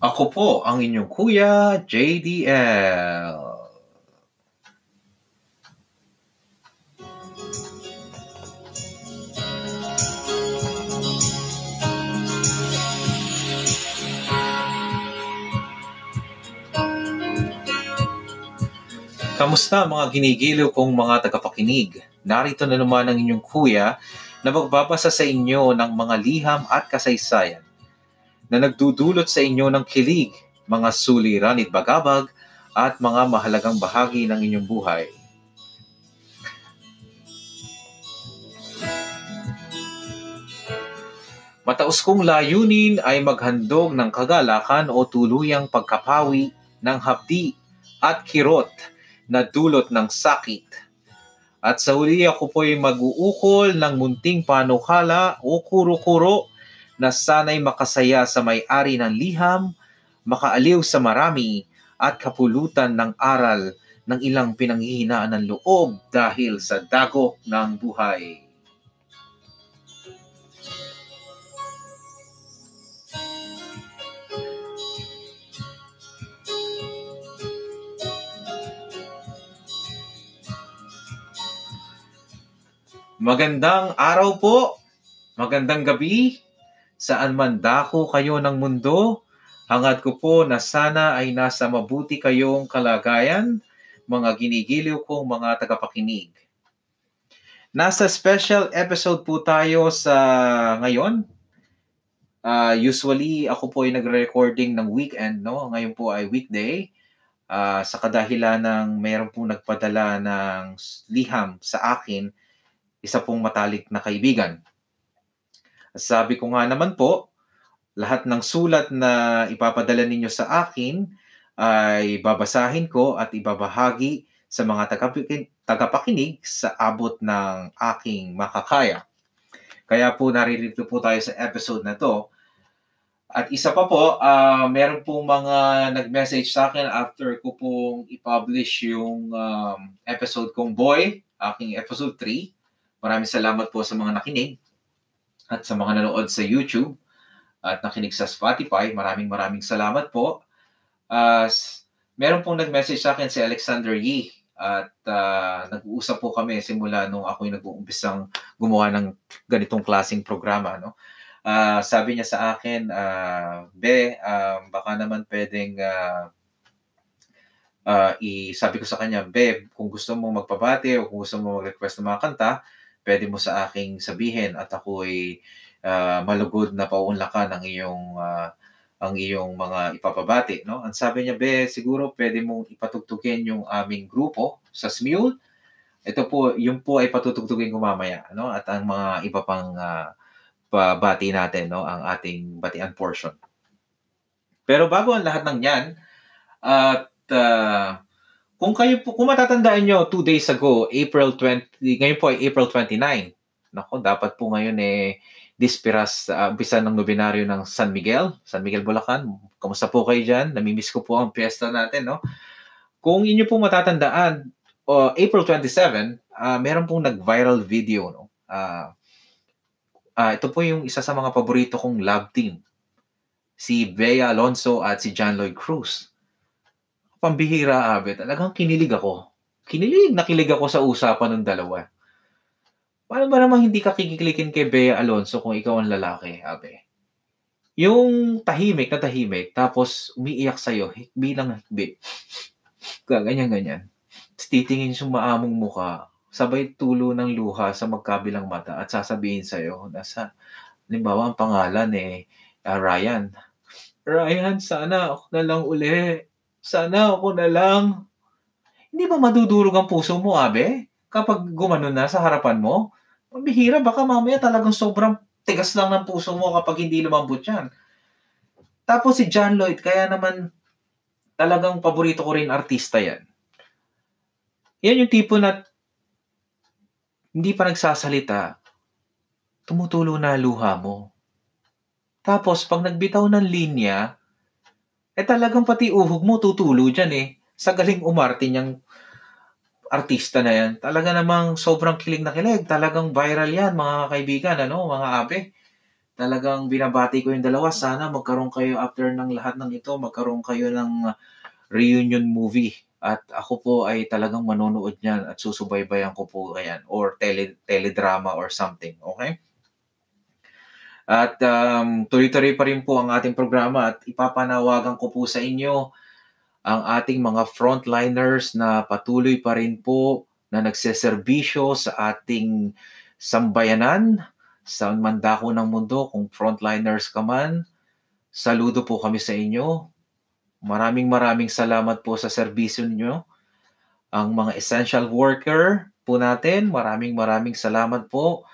Ako po ang inyong kuya, JDL. Kamusta mga ginigiliw kong mga tagapakinig? Narito na naman ang inyong kuya na magbabasa sa inyo ng mga liham at kasaysayan na nagdudulot sa inyo ng kilig, mga suliran at bagabag at mga mahalagang bahagi ng inyong buhay. Mataos kong layunin ay maghandog ng kagalakan o tuluyang pagkapawi ng hapdi at kirot na dulot ng sakit. At sa huli ako po ay mag-uukol ng munting panukala o kuro-kuro na sana'y makasaya sa may-ari ng liham, makaaliw sa marami, at kapulutan ng aral ng ilang pinanghihinaan ng loob dahil sa dagok ng buhay. Magandang araw po, magandang gabi, saan man dako kayo ng mundo, hangad ko po na sana ay nasa mabuti kayong kalagayan, mga ginigiliw kong mga tagapakinig. Nasa special episode po tayo sa ngayon. Uh, usually, ako po ay nagre-recording ng weekend, no? Ngayon po ay weekday. Uh, sa kadahilan ng mayroon pong nagpadala ng liham sa akin isa pong matalik na kaibigan. Sabi ko nga naman po, lahat ng sulat na ipapadala ninyo sa akin ay babasahin ko at ibabahagi sa mga tagapakinig sa abot ng aking makakaya. Kaya po naririto po tayo sa episode na to. At isa pa po, uh, meron pong mga nag-message sa akin after ko pong i-publish yung um, episode kong Boy, aking episode 3. Maraming salamat po sa mga nakinig at sa mga nanood sa YouTube at nakinig sa Spotify. Maraming maraming salamat po. Uh, meron pong nag-message sa akin si Alexander Yee at uh, nag-uusap po kami simula nung ako'y nag-uumpisang gumawa ng ganitong klaseng programa. No? Uh, sabi niya sa akin, uh, Be, uh, baka naman pwedeng uh, uh, i sabi ko sa kanya, Be, kung gusto mo magpabati o kung gusto mo mag-request ng mga kanta, pwede mo sa aking sabihin at ako ay uh, malugod na paunlakan ang iyong uh, ang iyong mga ipapabati, no? Ang sabi niya, be, siguro pwede mong ipatugtugin yung aming grupo sa Smule. Ito po, yung po ay patutugtugin ko mamaya, no? At ang mga iba pang uh, pabati natin, no? Ang ating batian portion. Pero bago ang lahat ng yan, at uh, kung kayo po, kung matatandaan nyo, two days ago, April 20, ngayon po ay April 29. Nako, dapat po ngayon eh, dispiras, uh, umpisa ng nobinaryo ng San Miguel, San Miguel Bulacan. Kamusta po kayo dyan? Namimiss ko po ang piyesta natin, no? Kung inyo po matatandaan, uh, April 27, uh, meron pong nag-viral video, no? Uh, uh, ito po yung isa sa mga paborito kong love team. Si Bea Alonso at si John Lloyd Cruz pambihira, Abe. Talagang kinilig ako. Kinilig, nakilig ako sa usapan ng dalawa. Paano ba naman hindi ka kikiklikin kay Bea Alonso kung ikaw ang lalaki, Abe? Yung tahimik na tahimik, tapos umiiyak sa'yo, hikbi lang hikbi. Ganyan-ganyan. Titingin yung maamong muka, sabay tulo ng luha sa magkabilang mata at sasabihin sa'yo, nasa, limbawa ang pangalan eh, uh, Ryan. Ryan, sana ako na lang uli sana ako na lang. Hindi ba madudurog ang puso mo, abe? Kapag gumanon na sa harapan mo? Mabihira, baka mamaya talagang sobrang tigas lang ng puso mo kapag hindi lumambot yan. Tapos si John Lloyd, kaya naman talagang paborito ko rin artista yan. Yan yung tipo na hindi pa nagsasalita, tumutulo na luha mo. Tapos, pag nagbitaw ng linya, eh talagang pati uhog mo tutulo dyan eh. Sa galing umarte niyang artista na yan. Talaga namang sobrang kilig na kilig. Talagang viral yan mga kaibigan, ano, mga abe. talagang binabati ko yung dalawa. Sana magkaroon kayo after ng lahat ng ito, magkaroon kayo ng reunion movie. At ako po ay talagang manonood niyan at susubaybayan ko po ayan or tele, teledrama or something. Okay? At um, tuloy-tuloy pa rin po ang ating programa at ipapanawagan ko po sa inyo ang ating mga frontliners na patuloy pa rin po na nagseserbisyo sa ating sambayanan, sa mandako ng mundo, kung frontliners ka man, saludo po kami sa inyo. Maraming maraming salamat po sa serbisyo niyo. Ang mga essential worker po natin, maraming maraming salamat po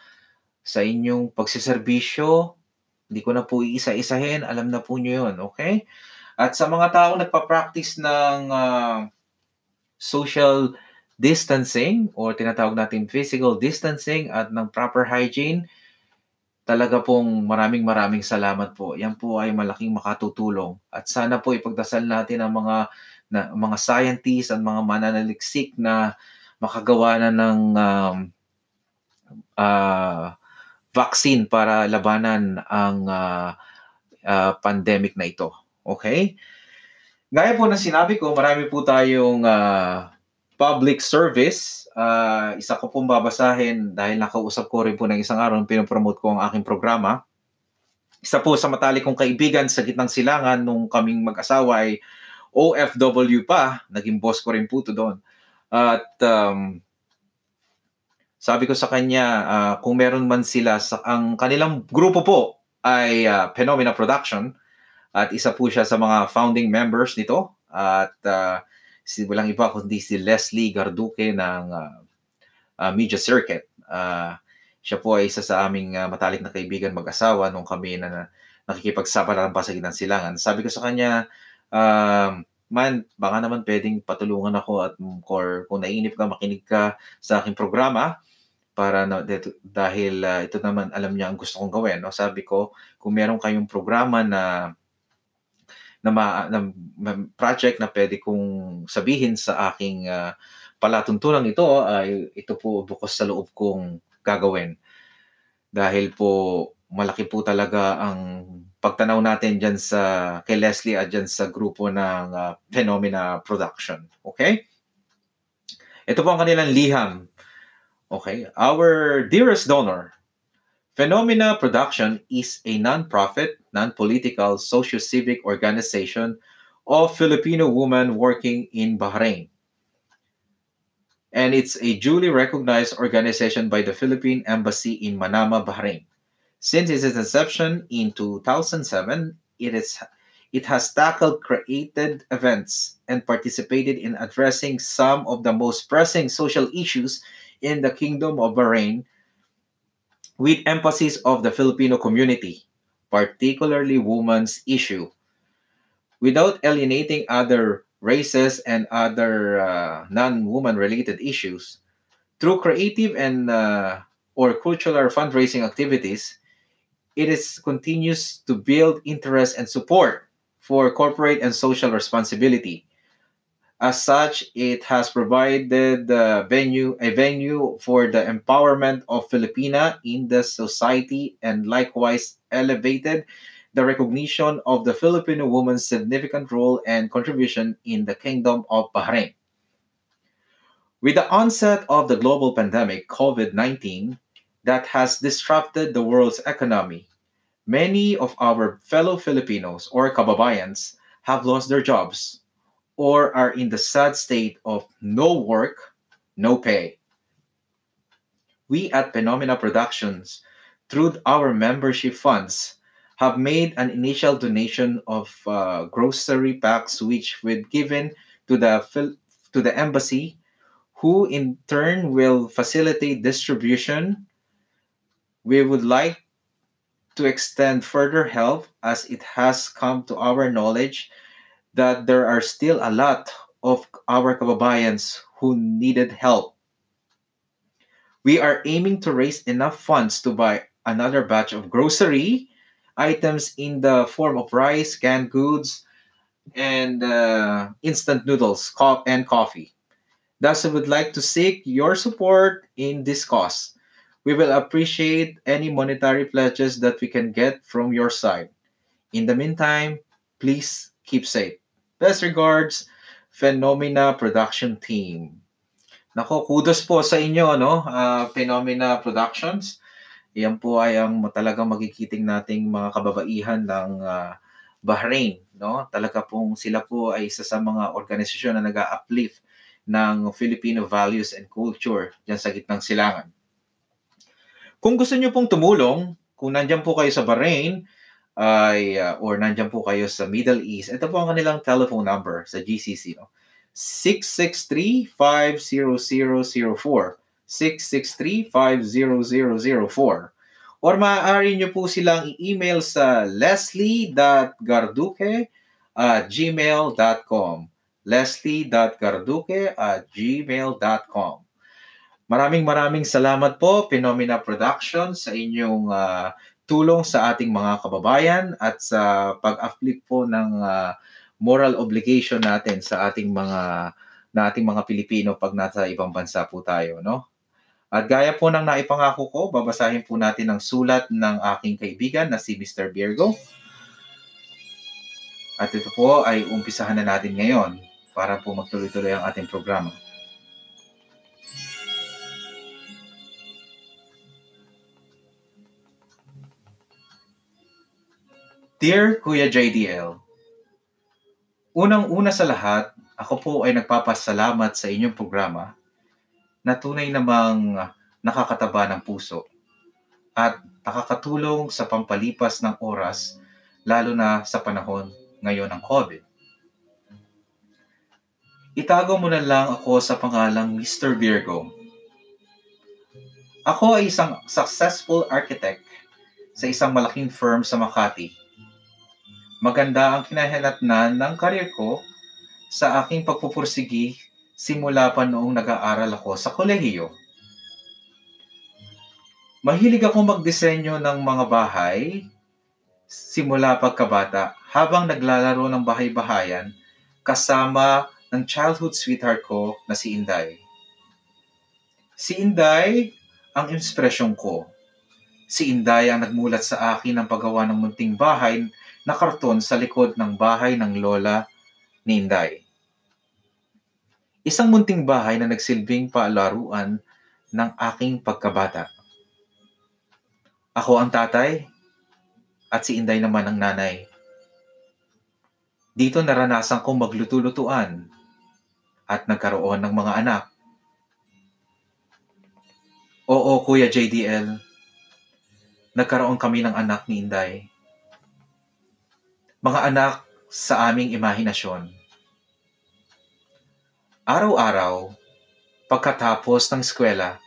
sa inyong pagsiservisyo. Hindi ko na po iisa-isahin, alam na po niyo yun, okay? At sa mga taong nagpa-practice ng uh, social distancing or tinatawag natin physical distancing at ng proper hygiene, talaga pong maraming maraming salamat po. Yan po ay malaking makatutulong. At sana po ipagdasal natin ang mga na, mga scientists at mga mananaliksik na makagawa na ng um, uh, vaccine para labanan ang uh, uh, pandemic na ito. Okay? Gaya po na sinabi ko, marami po tayong uh, public service. Uh, isa ko pong babasahin dahil nakausap ko rin po ng isang araw, pinopromote ko ang aking programa. Isa po sa matali kong kaibigan sa gitnang silangan nung kaming mag-asawa ay OFW pa. Naging boss ko rin po to doon. At um, sabi ko sa kanya, uh, kung meron man sila, sa, ang kanilang grupo po ay uh, Phenomena Production at isa po siya sa mga founding members nito. At uh, si, walang iba kundi si Leslie Garduque ng uh, uh, Media Circuit. Uh, siya po ay isa sa aming uh, matalik na kaibigan mag-asawa nung kami na, na nakikipagsapalaran pa sa ginang silangan. Sabi ko sa kanya, uh, man, baka naman pwedeng patulungan ako at or kung naiinip ka, makinig ka sa aking programa para na, dahil uh, ito naman alam niya ang gusto kong gawin. No? Sabi ko, kung meron kayong programa na na, ma, na, project na pwede kong sabihin sa aking uh, palatuntunan ito ay ito po bukas sa loob kong gagawin. Dahil po malaki po talaga ang pagtanaw natin dyan sa kay Leslie at dyan sa grupo ng uh, Phenomena Production. Okay? Ito po ang kanilang liham. Okay? Our dearest donor, Phenomena Production is a non-profit, non-political, socio-civic organization of Filipino women working in Bahrain. And it's a duly recognized organization by the Philippine Embassy in Manama, Bahrain. Since its inception in 2007, it is it has tackled created events and participated in addressing some of the most pressing social issues in the Kingdom of Bahrain with emphasis of the Filipino community, particularly women's issue, without alienating other races and other uh, non-woman related issues. Through creative and uh, or cultural fundraising activities, it is continues to build interest and support for corporate and social responsibility as such, it has provided the venue a venue for the empowerment of Filipina in the society and likewise elevated the recognition of the Filipino woman's significant role and contribution in the Kingdom of Bahrain. With the onset of the global pandemic, COVID 19, that has disrupted the world's economy, many of our fellow Filipinos or kababayans have lost their jobs or are in the sad state of no work, no pay. We at Phenomena Productions, through our membership funds, have made an initial donation of uh, grocery packs which we've given to the to the embassy who in turn will facilitate distribution we would like to extend further help as it has come to our knowledge that there are still a lot of our kababayans who needed help. We are aiming to raise enough funds to buy another batch of grocery items in the form of rice, canned goods, and uh, instant noodles and coffee. Thus, I would like to seek your support in this cause. We will appreciate any monetary pledges that we can get from your side. In the meantime, please keep safe. Best regards, Phenomena Production Team. Nako, kudos po sa inyo, no? Uh, Phenomena Productions. Yan po ay ang talagang magikiting nating mga kababaihan ng uh, Bahrain, no? Talaga pong sila po ay isa sa mga organisasyon na nag-uplift ng Filipino values and culture diyan sa gitnang silangan. Kung gusto niyo pong tumulong, kung nandiyan po kayo sa Bahrain, ay uh, or nandiyan po kayo sa Middle East, ito po ang kanilang telephone number sa GCC, no? 663-50004. 663-50004. Or maaari nyo po silang i-email sa leslie.garduque at gmail.com. leslie.garduque at gmail.com. Maraming maraming salamat po, Phenomena Production, sa inyong uh, tulong sa ating mga kababayan at sa pag-uplift po ng uh, moral obligation natin sa ating mga na ating mga Pilipino pag nasa ibang bansa po tayo, no? At gaya po ng naipangako ko, babasahin po natin ang sulat ng aking kaibigan na si Mr. Virgo. At ito po ay umpisahan na natin ngayon para po magtuloy-tuloy ang ating programa. Dear Kuya JDL, Unang-una sa lahat, ako po ay nagpapasalamat sa inyong programa na tunay namang nakakataba ng puso at nakakatulong sa pampalipas ng oras lalo na sa panahon ngayon ng COVID. Itago mo na lang ako sa pangalang Mr. Virgo. Ako ay isang successful architect sa isang malaking firm sa Makati Maganda ang kinahinatnan ng karir ko sa aking pagpupursigi simula pa noong nag-aaral ako sa kolehiyo. Mahilig ako magdisenyo ng mga bahay simula pagkabata habang naglalaro ng bahay-bahayan kasama ng childhood sweetheart ko na si Inday. Si Inday ang inspirasyon ko. Si Inday ang nagmulat sa akin ng paggawa ng munting bahay na karton sa likod ng bahay ng lola ni Inday. Isang munting bahay na nagsilbing paalaruan ng aking pagkabata. Ako ang tatay at si Inday naman ang nanay. Dito naranasan kong magluto-lutuan at nagkaroon ng mga anak. Oo, Kuya JDL. Nagkaroon kami ng anak ni Inday mga anak sa aming imahinasyon. Araw-araw, pagkatapos ng eskwela,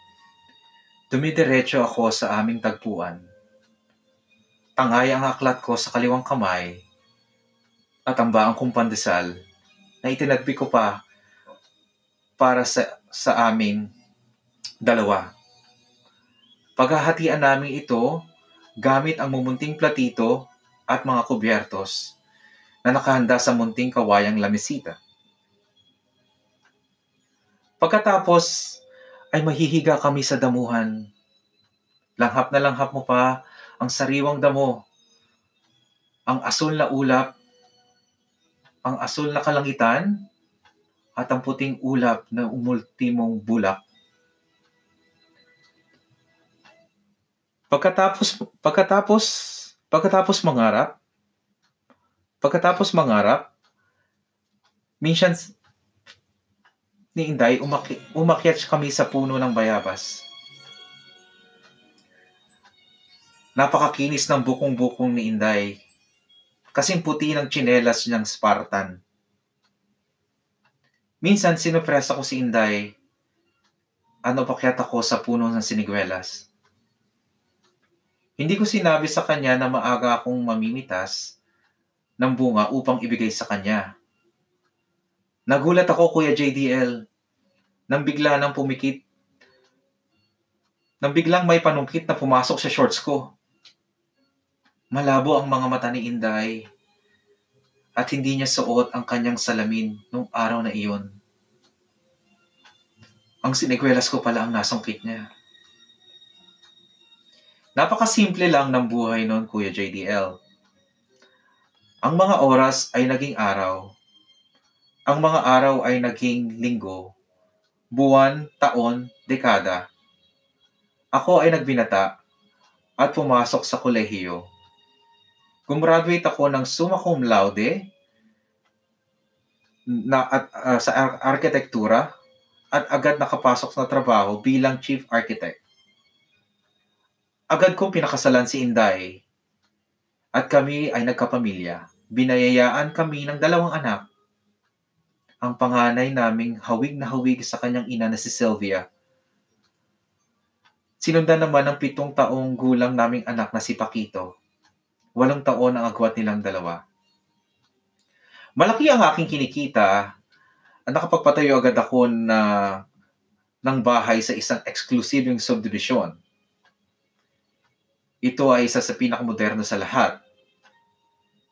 dumidiretso ako sa aming tagpuan. Tangay ang aklat ko sa kaliwang kamay at ang baang kong pandesal na itinagbi ko pa para sa, sa amin dalawa. Paghahatian namin ito gamit ang mumunting platito at mga kubyertos na nakahanda sa munting kawayang lamisita. Pagkatapos ay mahihiga kami sa damuhan. Langhap na langhap mo pa ang sariwang damo, ang asul na ulap, ang asul na kalangitan, at ang puting ulap na umultimong bulak. Pagkatapos pagkatapos Pagkatapos mangarap, pagkatapos mangarap, minsan ni Inday, umaki, umakyat kami sa puno ng bayabas. Napakakinis ng bukong-bukong ni Inday. Kasing puti ng tsinelas niyang Spartan. Minsan sinupresa ko si Inday. Ano pakyat ako sa puno ng sinigwelas. Hindi ko sinabi sa kanya na maaga akong mamimitas ng bunga upang ibigay sa kanya. Nagulat ako, Kuya JDL, nang bigla nang pumikit. Nang biglang may panungkit na pumasok sa shorts ko. Malabo ang mga mata ni Inday at hindi niya suot ang kanyang salamin nung araw na iyon. Ang sinigwelas ko pala ang nasungkit niya. Napakasimple lang ng buhay noon, Kuya JDL. Ang mga oras ay naging araw. Ang mga araw ay naging linggo, buwan, taon, dekada. Ako ay nagbinata at pumasok sa kolehiyo. Gumraduate ako ng summa cum laude na, at, uh, sa ar- arkitektura at agad nakapasok na trabaho bilang chief architect. Agad kong pinakasalan si Inday at kami ay nagkapamilya. Binayayaan kami ng dalawang anak. Ang panganay naming hawig na hawig sa kanyang ina na si Sylvia. Sinundan naman ng pitong taong gulang naming anak na si Pakito. Walong taon ang agwat nilang dalawa. Malaki ang aking kinikita at nakapagpatayo agad ako na ng bahay sa isang eksklusibong subdivision ito ay isa sa pinakamoderno sa lahat.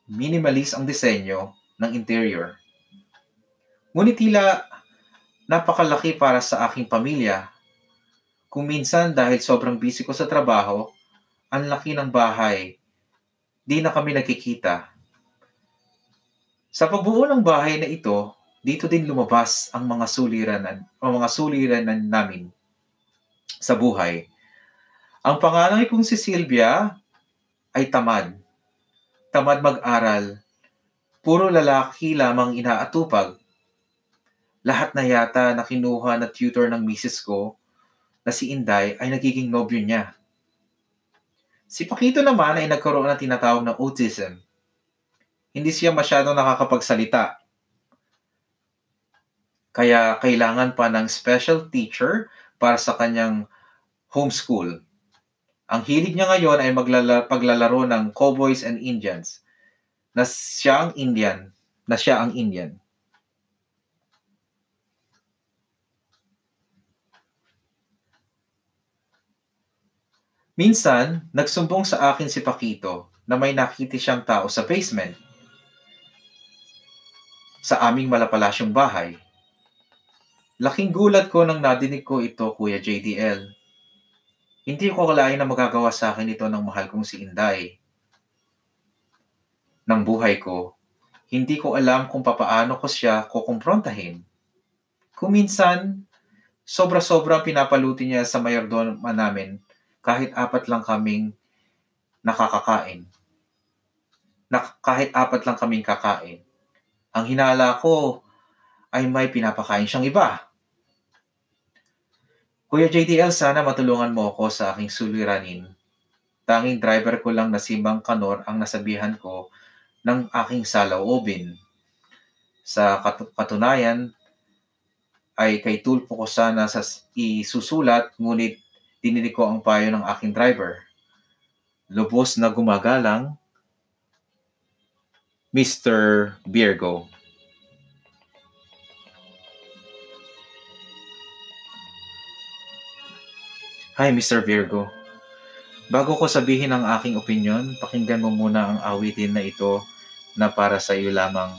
Minimalist ang disenyo ng interior. Ngunit tila napakalaki para sa aking pamilya. Kung minsan dahil sobrang busy ko sa trabaho, ang laki ng bahay, di na kami nagkikita. Sa pagbuo ng bahay na ito, dito din lumabas ang mga suliranan o mga suliranan namin sa buhay ang panganay kong si Sylvia ay tamad. Tamad mag-aral. Puro lalaki lamang inaatupag. Lahat na yata na kinuha na tutor ng misis ko na si Inday ay nagiging nobyo niya. Si Pakito naman ay nagkaroon ng tinatawag na autism. Hindi siya masyadong nakakapagsalita. Kaya kailangan pa ng special teacher para sa kanyang homeschool. Ang hilig niya ngayon ay maglala, paglalaro ng Cowboys and Indians na siya ang Indian, na siya ang Indian. Minsan, nagsumbong sa akin si Pakito na may nakita siyang tao sa basement sa aming malapalasyong bahay. Laking gulat ko nang nadinig ko ito, Kuya JDL. Hindi ko kalain na magagawa sa akin ito ng mahal kong si Inday. Ng buhay ko, hindi ko alam kung papaano ko siya kukumprontahin. Kung minsan, sobra-sobra pinapaluti niya sa mayordoma namin kahit apat lang kaming nakakakain. Na, kahit apat lang kaming kakain. Ang hinala ko ay may pinapakain siyang iba. Kuya JDL, sana matulungan mo ako sa aking suliranin. Tanging driver ko lang na si Mang Kanor ang nasabihan ko ng aking saloobin. Sa kat- katunayan, ay kay tulpo ko sana sa isusulat, ngunit dininig ko ang payo ng aking driver. Lubos na gumagalang, Mr. Virgo. Hi, Mr. Virgo. Bago ko sabihin ang aking opinion, pakinggan mo muna ang awitin na ito na para sa iyo lamang.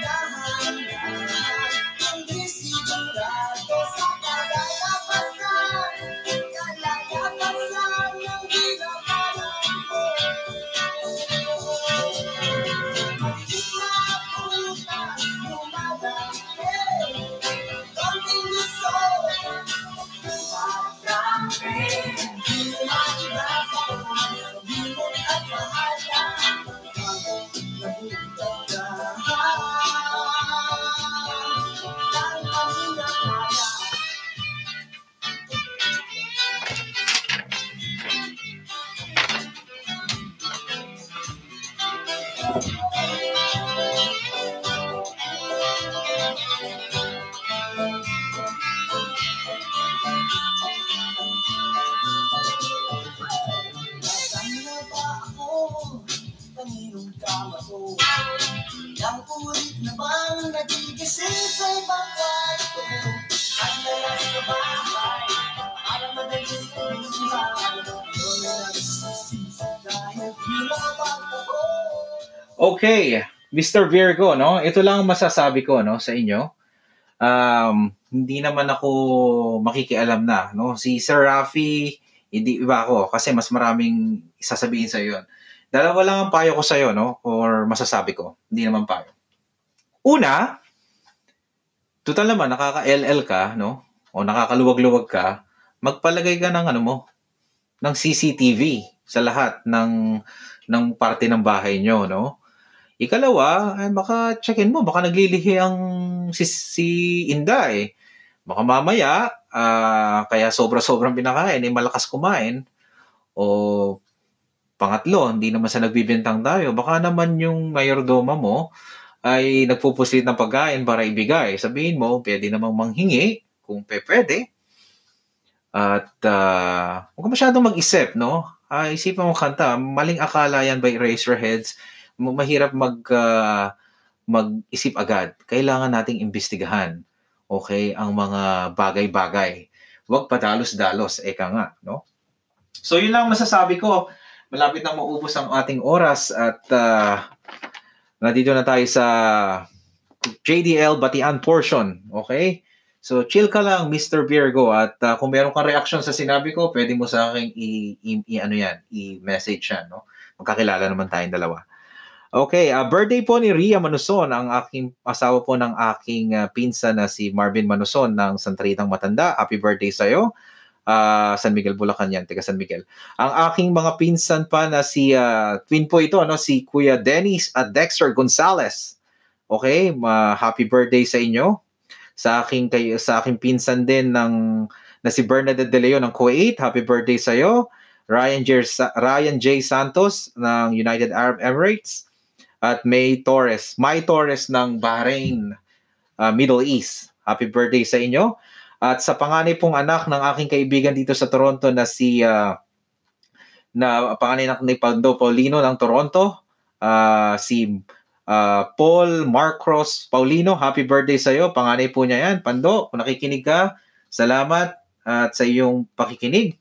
Okay, Mr. Virgo, no? Ito lang ang masasabi ko, no, sa inyo. Um, hindi naman ako makikialam na, no? Si Sir Rafi, hindi iba ako kasi mas maraming sasabihin sa iyo. Dalawa lang ang payo ko sa iyo, no? Or masasabi ko. Hindi naman payo. Una, total naman nakaka-LL ka, no? O nakakaluwag-luwag ka, magpalagay ka ng ano mo, ng CCTV sa lahat ng ng parte ng bahay nyo, no? Ikalawa, ay baka checkin mo, baka naglilihi ang si, si Inda eh. Baka mamaya, ah, kaya sobra-sobrang pinakain, eh, malakas kumain. O pangatlo, hindi naman sa nagbibintang tayo. Baka naman yung mayordoma mo ay nagpupusit ng pagkain para ibigay. Sabihin mo, pwede namang manghingi kung pwede. At uh, huwag masyadong mag-isip, no? Uh, isipan mo kanta, maling akala yan by Eraserheads. Ma- Mahirap mag, ah, mag-isip agad. Kailangan nating imbestigahan, okay, ang mga bagay-bagay. Huwag padalos-dalos, eka nga, no? So, yun lang masasabi ko. Malapit na maubos ang ating oras at ah, nandito na tayo sa JDL Batian portion, okay? So, chill ka lang, Mr. Virgo. At ah, kung meron kang reaction sa sinabi ko, pwede mo sa akin i, i- i- ano yan, i-message yan, no? Magkakilala naman tayong dalawa. Okay, ah, birthday po ni Ria Manuson, ang aking asawa po ng aking ah, pinsan na si Marvin Manuson ng Santa Ritang Matanda. Happy birthday sa'yo. Ah, San Miguel, Bulacan yan, taga San Miguel. Ang aking mga pinsan pa na si ah, twin po ito, ano, si Kuya Dennis at Dexter Gonzalez. Okay, ma happy birthday sa inyo sa aking kay sa aking pinsan din ng na si Bernadette De Leon ng Kuwait. Happy birthday sa iyo. Ryan J. Sa- Ryan J. Santos ng United Arab Emirates at May Torres, May Torres ng Bahrain, uh, Middle East. Happy birthday sa inyo. At sa panganay pong anak ng aking kaibigan dito sa Toronto na si uh, na panganay anak ni Pando Paulino ng Toronto, uh, si Uh, Paul Marcos Paulino, happy birthday sa iyo. Panganay po niya yan. Pando, kung nakikinig ka, salamat at sa iyong pakikinig.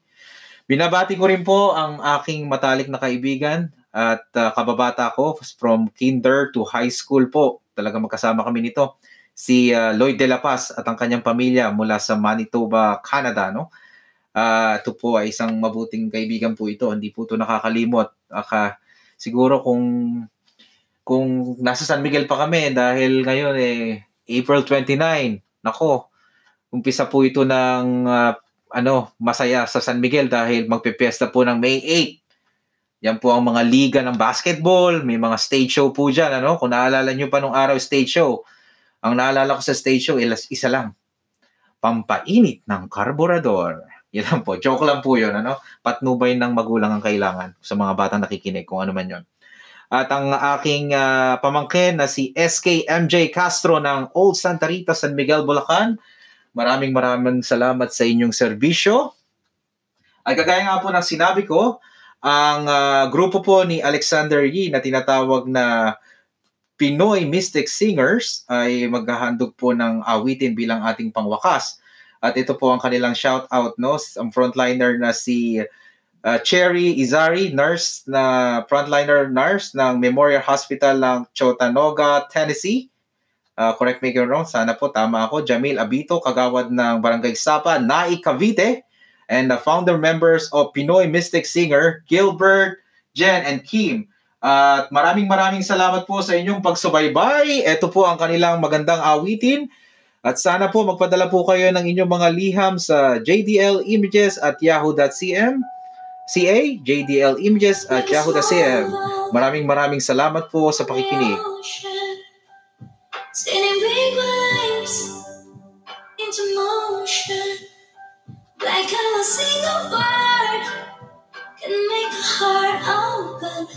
Binabati ko rin po ang aking matalik na kaibigan at uh, kababata ko from kinder to high school po. Talaga magkasama kami nito. Si uh, Lloyd De La Paz at ang kanyang pamilya mula sa Manitoba, Canada. No? Uh, ito po ay isang mabuting kaibigan po ito. Hindi po ito nakakalimot. Aka, siguro kung kung nasa San Miguel pa kami dahil ngayon eh April 29. Nako, umpisa po ito ng uh, ano, masaya sa San Miguel dahil magpepiesta po ng May 8. Yan po ang mga liga ng basketball, may mga stage show po diyan, ano? Kung naalala niyo pa nung araw stage show. Ang naalala ko sa stage show, isa lang. Pampainit ng karburador. Yan lang po. Joke lang po yun, ano? Patnubay ng magulang ang kailangan sa mga batang nakikinig kung ano man yon at ang aking uh, pamangkin na si SK MJ Castro ng Old Santa Rita, San Miguel, Bulacan. Maraming maraming salamat sa inyong serbisyo. Ay kagaya nga po ng sinabi ko, ang uh, grupo po ni Alexander Yee na tinatawag na Pinoy Mystic Singers ay maghahandog po ng awitin bilang ating pangwakas. At ito po ang kanilang shout out no, ang frontliner na si uh, Cherry Izari, nurse na frontliner nurse ng Memorial Hospital ng Chattanooga, Tennessee. Uh, correct me if I'm wrong, sana po tama ako. Jamil Abito, kagawad ng Barangay Sapa, Nai Cavite, and the founder members of Pinoy Mystic Singer, Gilbert, Jen, and Kim. At maraming maraming salamat po sa inyong pagsubaybay. Ito po ang kanilang magandang awitin. At sana po magpadala po kayo ng inyong mga liham sa JDL Images at yahoo.cm. CA, JDL Images at Yahoo.cm. Maraming maraming salamat po sa pakikinig. Sending big waves into motion Like how a single word can make a heart open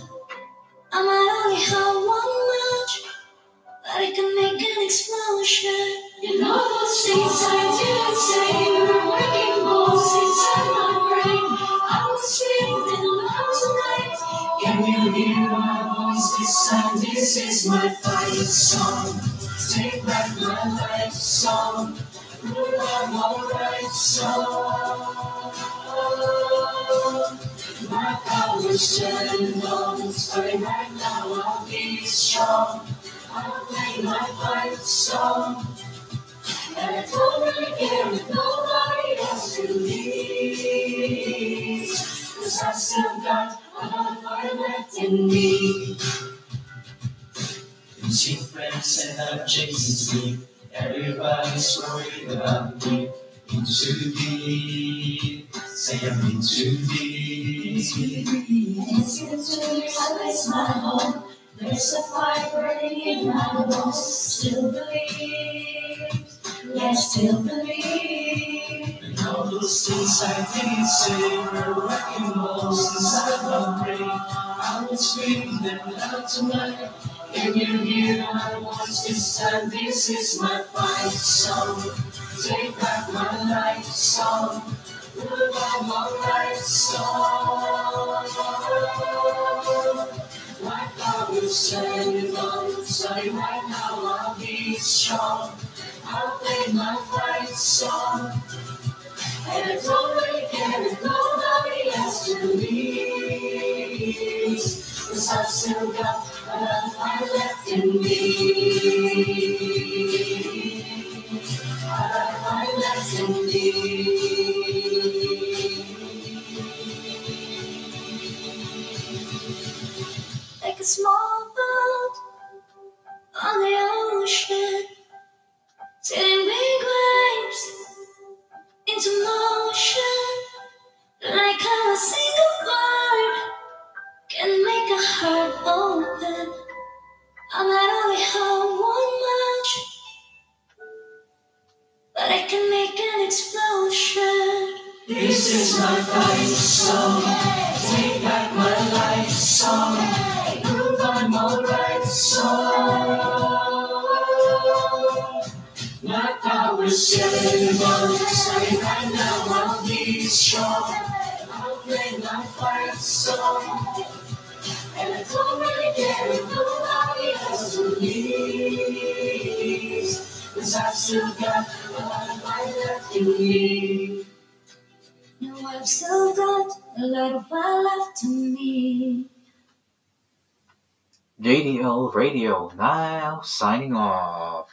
I might only have one But it can make an explosion. You know those things I didn't say Were working balls inside my brain. I was screaming loud tonight. Can you hear my voice? This time? This is my fight song. Take back my life I'm song My power's standing on straight right now. I'll be strong. I'll play my fight song. And I don't really care if nobody else believes. Cause I still got a lot of fire left in me. See friends and objects me. Everybody's worried about me. In too deep. Say I'm in too deep. It's into me, I place my home. There's a fire burning in my bones. Still believe. Yeah, still believe. And all those things I didn't say were wrecking balls inside my brain. I will scream them out tonight. Can you hear my voice this is my fight song. Take back my life song. Goodbye, my life song. My power's standing on side right now. I'll be strong. I'll play my fight song. And I really care if nobody else believes. Cause I've still got in me. Like a small boat on the ocean, big waves into motion. Like how a left. No, I've still got a lot of fire left in me. JDL Radio now signing off.